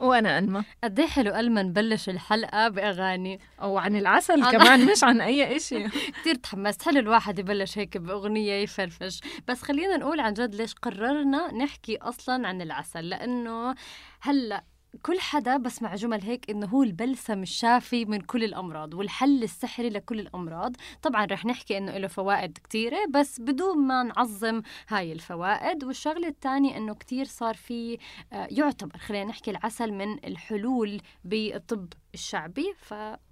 وأنا انما قد إيه حلو ألما نبلش الحلقة بأغاني. أو عن العسل عن- كمان مش عن أي شيء كتير تحمست. حلو الواحد يبلش هيك بأغنية يفرفش. بس خلينا نقول عن جد ليش قررنا نحكي أصلا عن العسل؟ لأنه هلأ كل حدا بسمع جمل هيك إنه هو البلسم الشافي من كل الأمراض والحل السحري لكل الأمراض. طبعا رح نحكي إنه له فوائد كتيرة بس بدون ما نعظم هاي الفوائد. والشغلة الثانية إنه كتير صار في آه، يعتبر خلينا نحكي العسل من الحلول بالطب الشعبي.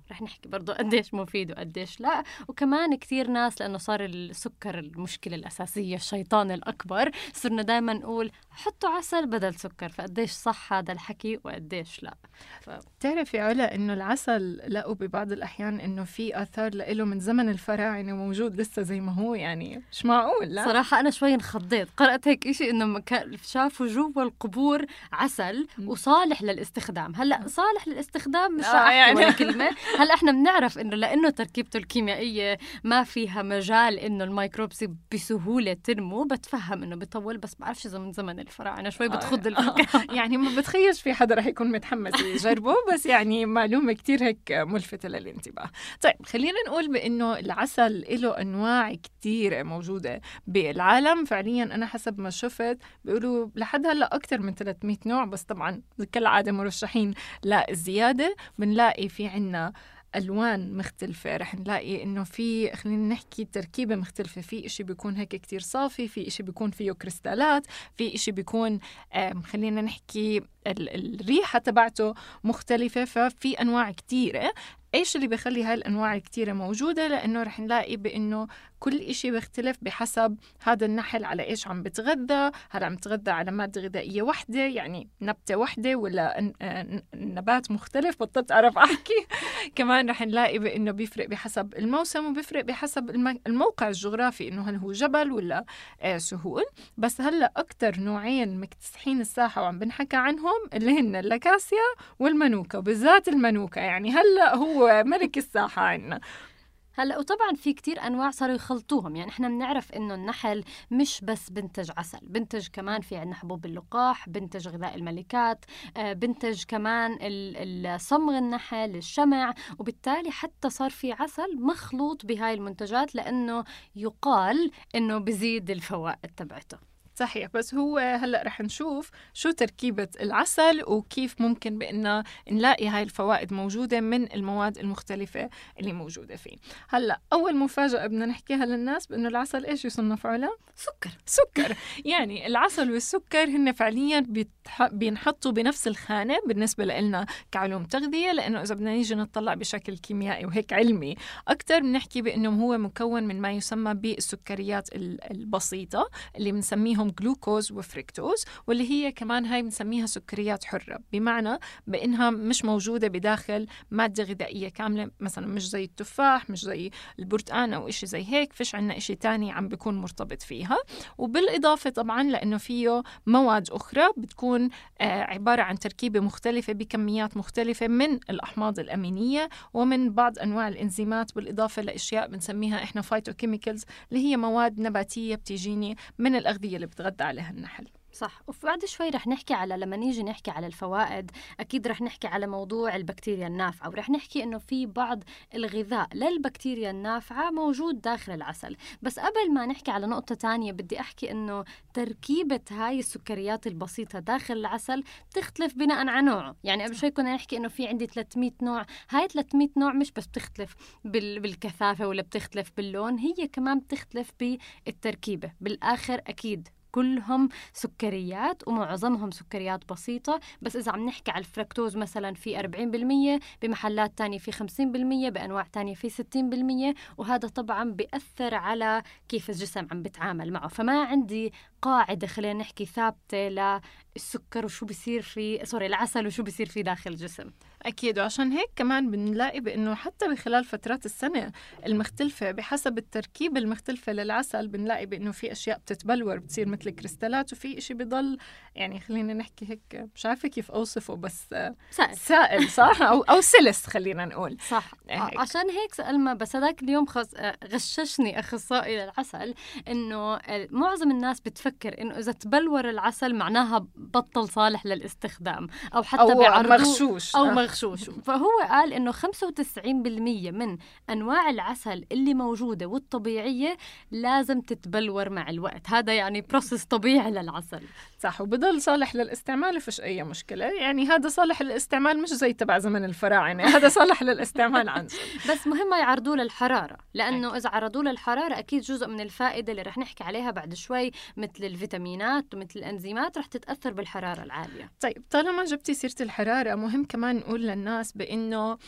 فرح نحكي برضه قديش مفيد وقديش لا. وكمان كثير ناس لأنه صار السكر المشكلة الأساسية الشيطان الأكبر صرنا دائما نقول حطوا عسل بدل سكر. فقديش صح هذا الحكي وقديش لا. بتعرفي علا إنه العسل لقوا ببعض الأحيان إنه في آثار له من زمن الفراعنة موجود لسه زي ما هو يعني مش معقول لا؟ صراحة أنا شوي انخضيت. قرأت هيك إشي إنه شافوا جوا القبور عسل. وصالح للاستخدام. هلأ صالح للاستخدام مش آه، رح يعني. ولا كلمة. هلا إحنا بنعرف إنه لأنه تركيبته الكيميائية ما فيها مجال إنه الميكروبسي بسهولة تنمو بتفهم إنه بيطول بس بعرفش إذا من زمن الفراعنة. شوي بتخض الفكرة. يعني ما بتخيلش في حدا رح يكون متحمس يجربه بس يعني معلومة كتير هيك ملفتة للانتباه. طيب خلينا نقول بأنه العسل له أنواع كتيرة موجودة بالعالم. فعليا أنا حسب ما شفت بيقولوا لحد هلأ أكثر من 300 نوع بس طبعا كالعادة مرشحين للزيادة بنلاقي في عنا ألوان مختلفة رح نلاقي إنه في خلينا نحكي تركيبة مختلفة. في إشي بيكون هيك كتير صافي في إشي بيكون فيه كريستالات في إشي بيكون خلينا نحكي ال- الريحة تبعته مختلفة ففي أنواع كتيرة. إيش اللي بيخلي هاي الانواع الكتيره موجودة؟ لأنه رح نلاقي بإنه كل إشي بيختلف بحسب هذا النحل على إيش عم بتغذى هل عم بتغذى على مادة غذائية وحدة يعني نبتة وحدة ولا آه، نبات مختلف بطلت أعرف أحكي. كمان رح نلاقي بإنه بيفرق بحسب الموسم وبيفرق بحسب الم- الموقع الجغرافي إنه هل هو جبل ولا آه، سهول. بس هلأ أكثر نوعين مكتسحين الساحة وعم بنحكى عنهم اللي هن اللاكاسيا والمانوكا وبالذات المانوكا يعني هلأ هو ملك الساحه عندنا هلا وطبعا في كتير أنواع صاروا يخلطوهم. يعني إحنا بنعرف إنه النحل مش بس بنتج عسل بنتج كمان في عندنا حبوب اللقاح بنتج غذاء الملكات آه، بنتج كمان صمغ النحل الشمع. وبالتالي حتى صار في عسل مخلوط بهاي المنتجات لأنه يقال إنه بزيد الفوائد تبعته. صحيح بس هو هلأ رح نشوف شو تركيبة العسل وكيف ممكن بأنه نلاقي هاي الفوائد موجودة من المواد المختلفة اللي موجودة فيه هلأ أول مفاجأة بدنا نحكيها للناس بأنه العسل إيش يصنف علا؟ سكر سكر يعني العسل والسكر هن فعليا. بينحطوا بنفس الخانة بالنسبة لنا كعلوم تغذية لأنه إذا بدنا نيجي نطلع بشكل كيميائي وهيك علمي أكتر بنحكي بأنه هو مكون من ما يسمى بالسكريات ال- البسيطة اللي بنسميهم جلوكوز وفركتوز واللي هي كمان هاي بنسميها سكريات حرة. بمعنى بأنها مش موجودة بداخل مادة غذائية كاملة مثلا مش زي التفاح مش زي البرتقان أو إشي زي هيك فيش عنا إشي تاني عم بيكون مرتبط فيها. وبالإضافة طبعا لأنه فيه مواد أخرى بتكون آه، عبارة عن تركيبة مختلفة بكميات مختلفة من الأحماض الأمينية ومن بعض أنواع الإنزيمات بالإضافة لأشياء بنسميها إحنا phytochemicals اللي هي مواد نباتية بتيجيني من الأغذية اللي بتغذى عليها النحل. صح. وبعد شوي رح نحكي على لما نيجي نحكي على الفوائد أكيد رح نحكي على موضوع البكتيريا النافعة ورح نحكي إنه في بعض الغذاء للبكتيريا النافعة موجود داخل العسل. بس قبل ما نحكي على نقطة تانية بدي أحكي إنه تركيبة هاي السكريات البسيطة داخل العسل تختلف بناء على نوعه. يعني قبل شوي كنا نحكي إنه في عندي 300 نوع. هاي 300 نوع مش بس بتختلف بال... بالكثافة ولا بتختلف باللون هي كمان بتختلف بالتركيبة. بالآخر أكيد كلهم سكريات ومعظمهم سكريات بسيطة. بس إذا عم نحكي على الفركتوز مثلا في 40% بمحلات تانية في 50% بأنواع تانية في 60% وهذا طبعا بيأثر على كيف الجسم عم بتعامل معه. فما عندي قاعدة خلينا نحكي ثابتة السكر وشو بيصير في سوري العسل وشو بيصير في داخل الجسم. أكيد وعشان هيك كمان بنلاقي بأنه حتى بخلال فترات السنة المختلفة بحسب التركيبة المختلفة للعسل بنلاقي بأنه في أشياء بتتبلور بتصير مثل كريستالات وفي إشي بضل يعني خلينا نحكي هيك مش عارفة كيف أوصفه بس سائل. سائل صح؟ أو أو سلس خلينا نقول. صح. هيك. عشان هيك سألما بس هذاك اليوم خص... غششني أخصائي للعسل إنه معظم الناس بتفكر إنه إذا تبلور العسل معناها بطل صالح للاستخدام أو حتى أو مغشوش. أو مغشوش. فهو قال إنه 95% من أنواع العسل اللي موجودة والطبيعية لازم تتبلور مع الوقت. هذا يعني بروسس طبيعي للعسل. صح وبضل صالح للاستعمال فيش أي مشكلة. يعني هذا صالح للاستعمال مش زي تبع زمن الفراعنة. هذا صالح للاستعمال عن بس مهم ما يعرضوه للحرارة لأنه إذا عرضوه للحرارة أكيد جزء من الفائدة اللي رح نحكي عليها بعد شوي مثل الفيتامينات ومثل الأنزيمات رح تتأثر بالحرارة العالية. طيب طالما جبتي سيرة الحرارة مهم كمان نقول للناس بأنه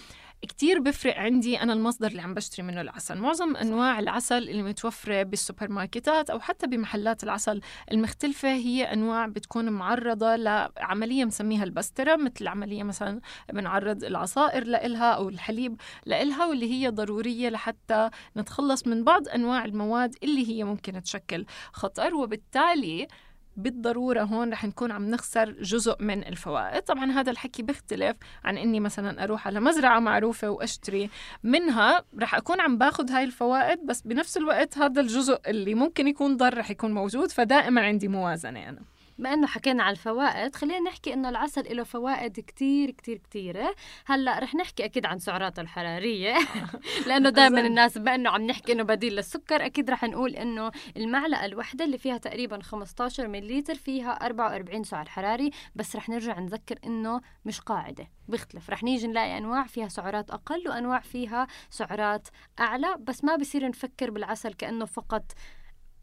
كتير بفرق عندي أنا المصدر اللي عم بشتري منه العسل. معظم أنواع العسل اللي متوفرة بالسوبر ماركتات أو حتى بمحلات العسل المختلفة هي أنواع بتكون معرضة لعملية مسميها البسترة مثل عملية مثلا بنعرض العصائر لإلها أو الحليب لإلها واللي هي ضرورية لحتى نتخلص من بعض أنواع المواد اللي هي ممكن تشكل خطر. وبالتالي بالضرورة هون رح نكون عم نخسر جزء من الفوائد. طبعا هذا الحكي بيختلف عن أني مثلا أروح على مزرعة معروفة وأشتري منها. رح أكون عم باخد هاي الفوائد بس بنفس الوقت هذا الجزء اللي ممكن يكون ضر رح يكون موجود فدائما عندي موازنة أنا. بما إنه حكينا على الفوائد خلينا نحكي إنه العسل له فوائد كتير كتير كتيره هلأ رح نحكي أكيد عن سعراته الحرارية. لأنه دائما الناس بما إنه عم نحكي إنه بديل للسكر أكيد رح نقول إنه المعلقة الوحدة اللي فيها تقريبا 15 مللتر فيها 44 سعر حراري. بس رح نرجع نذكر إنه مش قاعدة بيختلف. رح نيجي نلاقي أنواع فيها سعرات أقل وأنواع فيها سعرات أعلى. بس ما بصير نفكر بالعسل كأنه فقط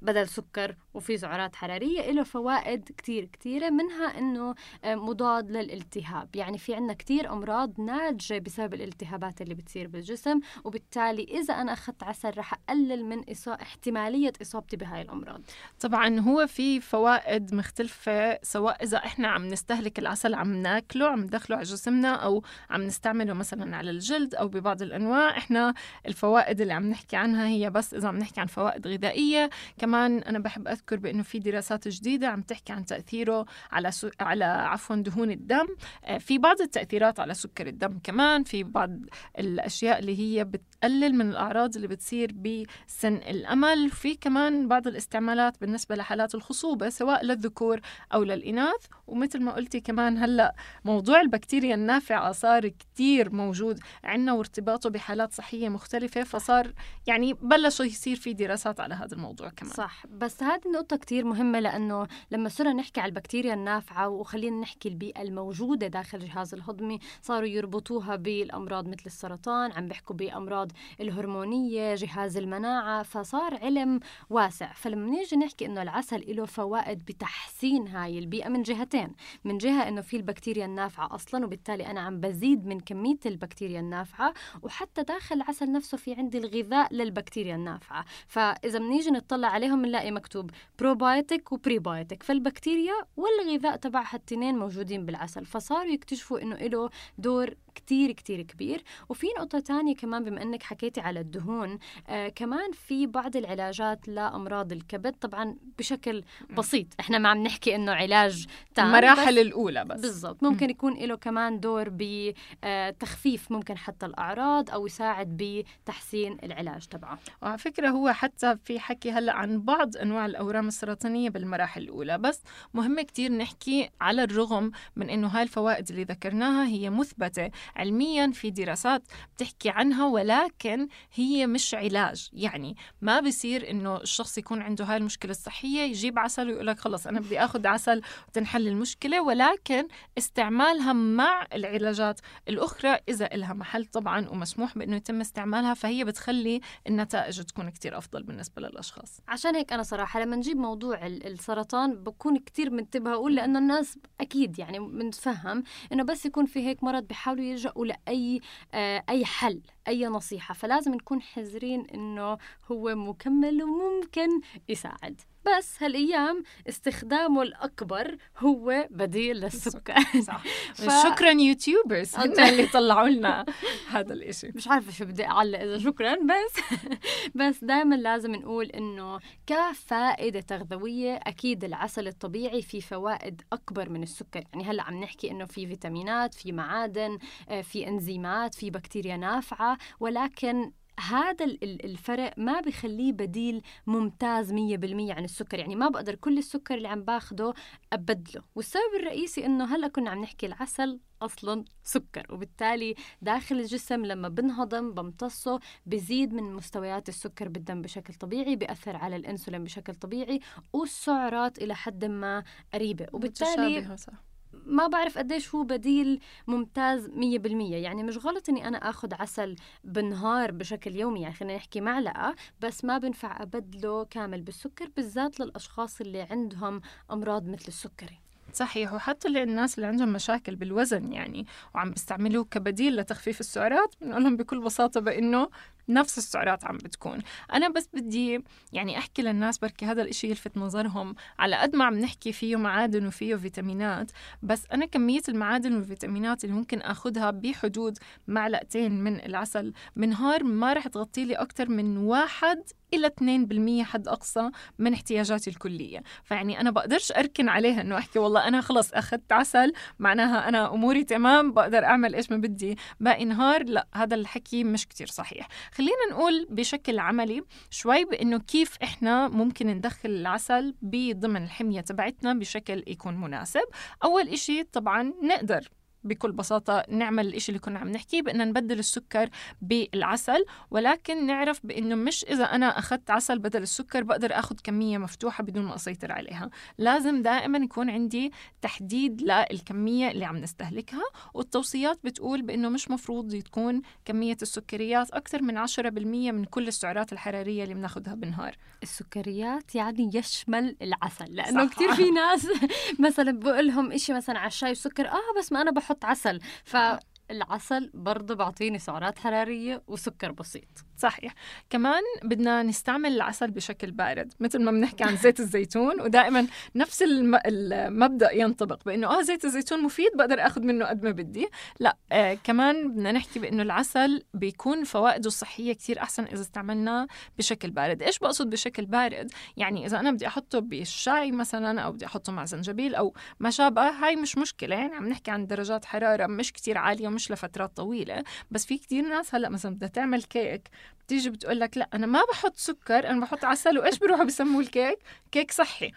بدل سكر وفي سعرات حرارية له فوائد كتير كتيرة منها أنه آه، مضاد للالتهاب. يعني في عنا كتير أمراض ناتجة بسبب الالتهابات اللي بتصير بالجسم وبالتالي إذا أنا أخذت عسل رح أقلل من. احتمالية إصابتي بهاي الأمراض. طبعا هو في فوائد مختلفة سواء إذا إحنا عم نستهلك العسل عم ناكله عم ندخله على جسمنا أو عم نستعمله مثلا على الجلد أو ببعض الأنواع. إحنا الفوائد اللي عم نحكي عنها هي بس إذا عم نحكي عن فوائد غذائية. كمان أنا بحب أذكر بأنه في دراسات جديدة عم تحكي عن تأثيره على سو... على عفوا دهون الدم. آه، في بعض التأثيرات على سكر الدم كمان. في بعض الأشياء اللي هي بتقلل من الأعراض اللي بتصير بسن الأمل. في كمان بعض الاستعمالات بالنسبة لحالات الخصوبة سواء للذكور أو للإناث. ومثل ما قلتي كمان هلأ موضوع البكتيريا النافعة صار كتير موجود. عنا وارتباطه بحالات صحية مختلفة فصار يعني بلشوا يصير في دراسات على هذا الموضوع كمان. صح. بس هذه النقطة كتير مهمة لأنه لما صرنا نحكي على البكتيريا النافعة وخلينا نحكي البيئة الموجودة داخل الجهاز الهضمي صاروا يربطوها بالأمراض مثل السرطان عم بيحكوا بأمراض الهرمونية جهاز المناعة فصار علم واسع. فلما نيجي نحكي إنه العسل له فوائد بتحسين هاي البيئة من جهتين من جهة إنه في البكتيريا النافعة أصلا وبالتالي أنا عم بزيد من كمية البكتيريا النافعة وحتى داخل العسل نفسه في عندي الغذاء للبكتيريا النافعة. فإذا بنيجي نطلع عليهم بنلاقي مكتوب probiotic و prebiotic فالبكتيريا والغذاء تبعها التنين موجودين بالعسل فصاروا يكتشفوا إنه له دور كتير كتير كبير. وفي نقطة تانية كمان بما أنك حكيتي على الدهون آه كمان في بعض العلاجات لأمراض الكبد طبعا بشكل بسيط. إحنا ما عم نحكي أنه علاج تام المراحل الأولى بس. بالضبط. ممكن يكون له كمان دور بتخفيف ممكن حتى الأعراض أو يساعد بتحسين العلاج تبعه. وعلى فكرة هو حتى في حكي هلأ عن بعض أنواع الأورام السرطانية بالمراحل الأولى. بس مهم كتير نحكي على الرغم من أنه هاي الفوائد اللي ذكرناها هي مثبتة. علميا في دراسات بتحكي عنها ولكن هي مش علاج. يعني ما بصير إنه الشخص يكون عنده هاي المشكلة الصحية يجيب عسل ويقول لك خلص أنا بدي آخذ عسل وتنحل المشكلة ولكن استعمالها مع العلاجات الأخرى إذا لها محل طبعا ومسموح بإنه يتم استعمالها فهي بتخلي النتائج تكون كتير أفضل بالنسبة للأشخاص. عشان هيك أنا صراحة لما نجيب موضوع السرطان بكون كتير منتبهة أقول لأنه الناس أكيد يعني بنتفهم إنه بس يكون في هيك مرض بيحاولوا يلجأوا لأي آه أي حل أي نصيحة. فلازم نكون حذرين إنه هو مكمل وممكن يساعد. بس هالأيام استخدامه الأكبر هو بديل للسكر. صح ف- شكرا يوتيوبرز هن اللي طلعوا لنا هذا الإشي. مش عارفة شو بدي أعلق إذا شكرا بس بس دائما لازم نقول إنه كفائدة تغذوية أكيد العسل الطبيعي فيه فوائد أكبر من السكر. يعني هلأ عم نحكي إنه في فيتامينات في معادن آه، في إنزيمات في بكتيريا نافعة ولكن هذا ال- ال- الفرق ما بخليه بديل ممتاز 100% عن السكر. يعني ما بقدر كل السكر اللي عم باخده أبدله. والسبب الرئيسي إنه هلأ كنا عم نحكي العسل أصلا سكر وبالتالي داخل الجسم لما بنهضم بمتصه بزيد من مستويات السكر بالدم بشكل طبيعي بيأثر على الأنسولين بشكل طبيعي والسعرات إلى حد ما قريبة. وبالتالي صح. ما بعرف قديش هو بديل ممتاز 100% يعني مش غلط إني أنا آخذ عسل بالنهار بشكل يومي يعني خلينا نحكي معلقة بس ما بنفع أبدله كامل بالسكر بالذات للأشخاص اللي عندهم أمراض مثل السكري. صحيح وحتى للناس اللي عندهم مشاكل بالوزن يعني وعم بيستعملوه كبديل لتخفيف السعرات بنقول لهم بكل بساطة بأنه نفس السعرات عم بتكون. أنا بس بدي يعني أحكي للناس بركي هذا الإشي يلفت نظرهم على قد ما عم نحكي فيه معادن وفيه فيتامينات بس أنا كمية المعادن والفيتامينات اللي ممكن أخذها بحدود معلقتين من العسل بالنهار ما رح تغطي لي أكتر من واحد إلى 2% حد أقصى من احتياجاتي الكلية. فيعني أنا بقدرش أركن عليها إنه أحكي والله أنا خلص أخذت عسل معناها أنا أموري تمام بقدر أعمل إيش ما بدي. باقي نهار لا هذا الحكي مش كتير صحيح. خلينا نقول بشكل عملي شوي بأنه كيف إحنا ممكن ندخل العسل بضمن الحمية تبعتنا بشكل يكون مناسب. أول إشي طبعا نقدر بكل بساطة نعمل الإشي اللي كنا عم نحكيه بأن نبدل السكر بالعسل ولكن نعرف بأنه مش إذا أنا أخذت عسل بدل السكر بقدر أخذ كمية مفتوحة بدون ما أسيطر عليها لازم دائما يكون عندي تحديد للكمية اللي عم نستهلكها والتوصيات بتقول بأنه مش مفروض تكون كمية السكريات أكثر من 10% من كل السعرات الحرارية اللي بناخدها بالنهار السكريات يعني يشمل العسل لأنه صح. كثير في ناس مثلا بقول لهم إشي مثلا على الشاي سكر آه بس ما أنا بحط عسل. فالعسل برضه بعطيني سعرات حرارية وسكر بسيط. صحيح. كمان بدنا نستعمل العسل بشكل بارد مثل ما بنحكي عن زيت الزيتون ودائما نفس الم... المبدأ ينطبق بأنه آه زيت الزيتون مفيد بقدر آخذ منه قد ما بدي. لا آه كمان بدنا نحكي بأنه العسل بيكون فوائده الصحية كتير أحسن إذا استعملناه بشكل بارد. إيش بقصد بشكل بارد؟ يعني إذا أنا بدي أحطه بالشاي مثلا أو بدي أحطه مع زنجبيل أو ما شابه هاي مش مشكلة. يعني عم نحكي عن درجات حرارة مش كتير عالية ومش لفترات طويلة بس في كتير ناس هلأ مثلا بدها تعمل كيك بتيجي بتقول لك لأ أنا ما بحط سكر أنا بحط عسل وإيش بيروحوا بيسموه الكيك؟ كيك صحي.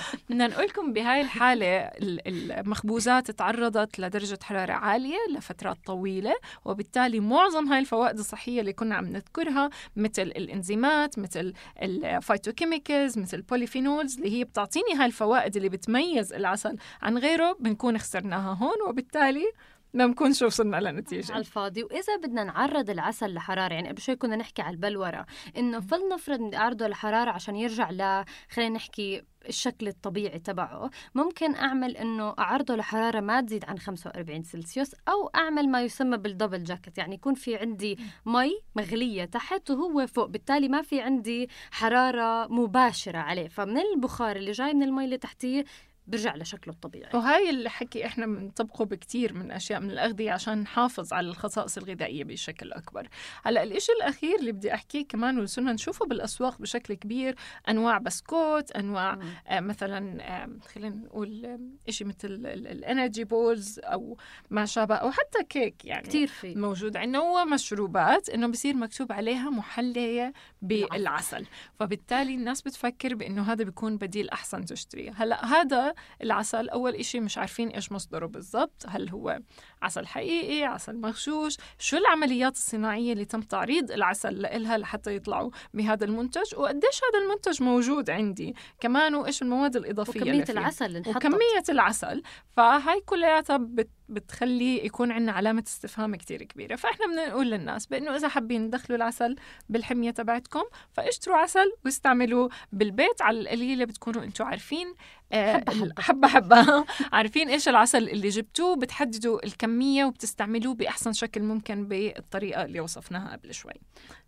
بدنا نقول لكم بهاي الحالة ال- المخبوزات تعرضت لدرجة حرارة عالية لفترات طويلة وبالتالي معظم هاي الفوائد الصحية اللي كنا عم نذكرها مثل الإنزيمات مثل ال phytochemicals مثل ال polyphenols اللي هي بتعطيني هاي الفوائد اللي بتميز العسل عن غيره بنكون خسرناها هون وبالتالي ما بنكونش وصلنا على لنتيجة الفاضي. وإذا بدنا نعرض العسل لحرارة يعني قبل شوي كنا نحكي على البلوره إنه فلنفرض بدي اعرضه لحرارة عشان يرجع ل خلينا نحكي الشكل الطبيعي تبعه ممكن أعمل إنه أعرضه لحرارة ما تزيد عن 45 سلسيوس أو أعمل ما يسمى بال double jacket. يعني يكون في عندي مي مغلية تحت وهو فوق بالتالي ما في عندي حرارة مباشرة عليه. فمن البخار اللي جاي من المي اللي تحتيه برجع لشكله الطبيعي. وهاي الحكي إحنا بنطبقه بكتير من أشياء من الأغذية عشان نحافظ على الخصائص الغذائية بشكل أكبر. هلأ الإشي الأخير اللي بدي أحكيه كمان وصرنا نشوفه بالأسواق بشكل كبير أنواع بسكوت أنواع مم. آه مثلا آه خلينا نقول إشي مثل ال energy balls أو ما شابه أو حتى كيك يعني كثير في. موجود. عندنا ومشروبات إنه بصير مكتوب عليها محلية بالعسل. فبالتالي الناس بتفكر بإنه هذا بيكون بديل أحسن تشتريه. هلأ هذا العسل. أول إشي مش عارفين إيش مصدره بالضبط. هل هو عسل حقيقي عسل مغشوش؟ شو العمليات الصناعية اللي تم تعريض العسل لها لحتى يطلعوا بهذا المنتج؟ وقديش هذا المنتج موجود عندي؟ كمان وإيش المواد الإضافية وكمية اللي فيه. العسل اللي وكمية العسل. فهاي كلياتها بت بتخلي يكون عندنا علامة استفهام كتير كبيرة. فإحنا بدنا نقول للناس بأنه إذا حابين تدخلوا العسل بالحمية تبعتكم فاشتروا عسل واستعملوه بالبيت على القليلة بتكونوا أنتوا عارفين آه، حبة حبة. حبة حبة. عارفين إيش العسل اللي جبتوه بتحددوا الكمية وبتستعملوه بأحسن شكل ممكن بالطريقة اللي وصفناها قبل شوي.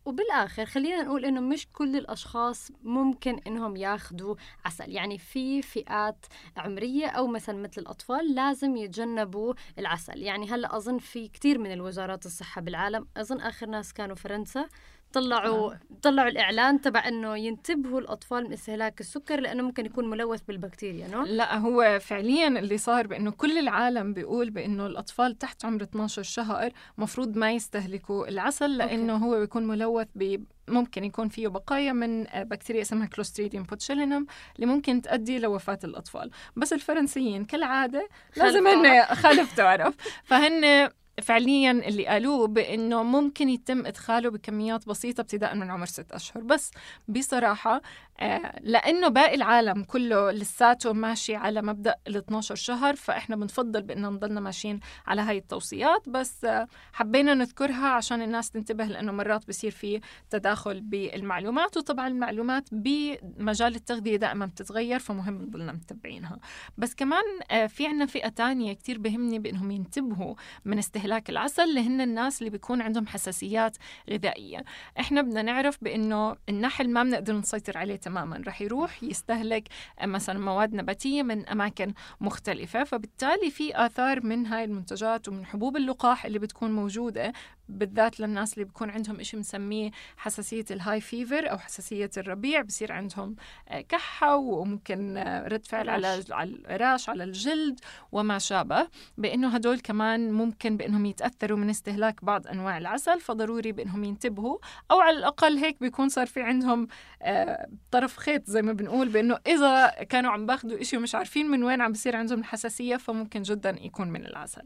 وبالآخر خلينا نقول إنه مش كل الأشخاص ممكن إنهم ياخذوا عسل. يعني في فئات عمرية أو مثلا مثل الأطفال لازم يتجنبوا العسل. يعني هلأ أظن في كثير من الوزارات الصحة بالعالم أظن آخر ناس كانوا فرنسا طلعوا طلعوا الإعلان تبع إنه ينتبهوا الأطفال من استهلاك السكر لأنه ممكن يكون ملوث بالبكتيريا no؟ لا هو فعليا اللي صار بإنه كل العالم بيقول بإنه الأطفال تحت عمر 12 شهر مفروض ما يستهلكوا العسل لأنه okay. هو بيكون ملوث ب ممكن يكون فيه بقايا من بكتيريا اسمها Clostridium botulinum اللي ممكن تؤدي لوفاة الأطفال. بس الفرنسيين كالعادة لازم هن خالف تعرف فهن فعليا اللي قالوه بإنه ممكن يتم إدخاله بكميات بسيطة ابتداء من عمر ست أشهر. بس بصراحة آه، لأنه باقي العالم كله لساته ماشي على مبدأ ال 12 شهر فإحنا بنفضل بان نضلنا ماشيين على هاي التوصيات. بس آه، حبينا نذكرها عشان الناس تنتبه لأنه مرات بصير في تداخل بالمعلومات. وطبعا المعلومات بمجال التغذية دائما بتتغير فمهم نضلنا متبعينها. بس كمان آه، في عنا فئة تانية كتير بهمني بإنهم ينتبهوا من استهلاك العسل اللي هن الناس اللي بيكون عندهم حساسيات غذائية. إحنا بدنا نعرف بإنه النحل ما بنقدر نسيطر عليه تماما. رح يروح يستهلك مثلا مواد نباتية من أماكن مختلفة. فبالتالي في آثار من هاي المنتجات ومن حبوب اللقاح اللي بتكون موجودة بالذات للناس اللي بيكون عندهم إشي مسميه حساسية الهاي فيفر أو حساسية الربيع بصير عندهم آه، كحة وممكن آه، رد فعل على على الراش على الجلد وما شابه. بأنه هدول كمان ممكن بأنهم يتأثروا من استهلاك بعض أنواع العسل فضروري بأنهم ينتبهوا. أو على الأقل هيك بيكون صار في عندهم آه، طرف خيط زي ما بنقول بأنه إذا كانوا عم باخذوا إشي ومش عارفين من وين عم بصير عندهم الحساسية فممكن جدا يكون من العسل.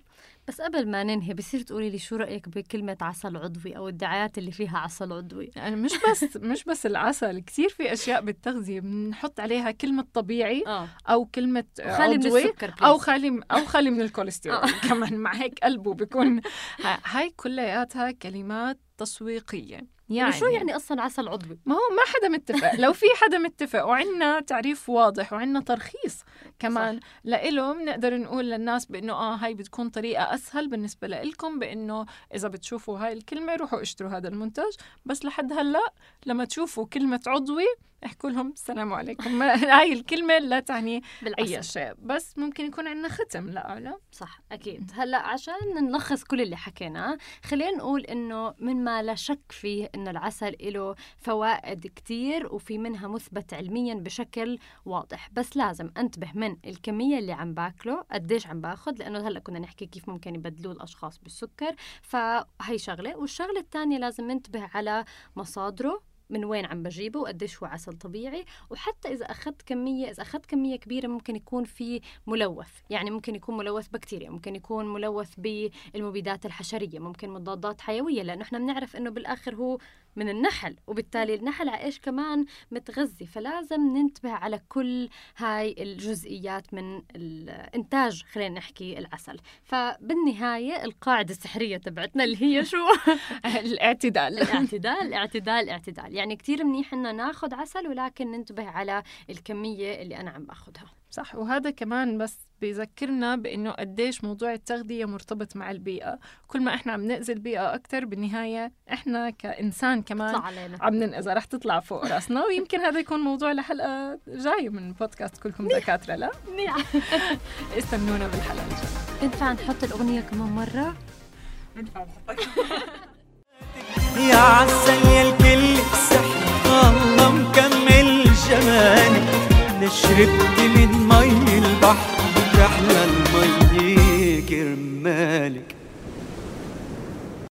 بس قبل ما ننهي بصير تقولي لي شو رأيك بكلمة عسل عضوي أو الدعايات اللي فيها عسل عضوي؟ يعني مش بس مش بس العسل كثير في أشياء بالتغذية بنحط عليها كلمة طبيعي آه. أو كلمة خالي من عضوي السكر أو خالي أو خالي من الكوليسترول. كمان مع هيك قلبه بيكون هاي كلياتها كلمات تسويقية. يعني شو يعني أصلا عسل عضوي؟ ما هو ما حدا متفق، لو في حدا متفق وعندنا تعريف واضح وعندنا ترخيص كمان لإله بنقدر نقول للناس بإنه آه هاي بتكون طريقة أسهل بالنسبة لإلكم بإنه إذا بتشوفوا هاي الكلمة روحوا اشتروا هذا المنتج، بس لحد هلأ لما تشوفوا كلمة عضوي احكوا لهم السلام عليكم. هاي الكلمة لا تعني بالعسل. أي شيء. بس ممكن يكون عندنا ختم لا أعلم. صح أكيد. هلأ عشان نلخص كل اللي حكيناه خلينا نقول إنه من ما لا شك فيه إنه العسل له فوائد كتير وفي منها مثبت علميا بشكل واضح. بس لازم أنتبه من الكمية اللي عم باكله قديش عم باخذ لأنه هلأ كنا نحكي كيف ممكن يبدلوه الأشخاص بالسكر. فهي شغلة. والشغلة الثانية لازم ننتبه على مصادره. من وين عم بجيبه وقديش هو عسل طبيعي. وحتى إذا أخذت كمية إذا أخذت كمية كبيرة ممكن يكون في ملوث. يعني ممكن يكون ملوث بكتيريا ممكن يكون ملوث بالمبيدات الحشرية ممكن مضادات حيوية. لأنه إحنا بنعرف إنه بالآخر هو من النحل وبالتالي النحل على إيش كمان متغذي فلازم ننتبه على كل هاي الجزئيات من الإنتاج خلينا نحكي العسل. فبالنهاية القاعدة السحرية تبعتنا اللي هي شو؟ الاعتدال. الاعتدال الاعتدال الاعتدال. يعني كتير منيح إنه ناخذ عسل ولكن ننتبه على الكمية اللي أنا عم باخذها. صح. وهذا كمان بس بيذكرنا بإنه قديش موضوع التغذية مرتبط مع البيئة. كل ما إحنا عم نأذي البيئة أكثر بالنهاية إحنا كإنسان كمان عم ننأذى رح تطلع فوق رأسنا. ويمكن هذا يكون موضوع لحلقة جاية من بودكاست كلكم دكاترة لا؟ نعم استنونا بالحلقة الجاية. ينفع نحط الأغنية كمان مرة؟ ينفع نحطها. يا عسل يا الكل. شربت من مي البحر تحلى المي كرمالك.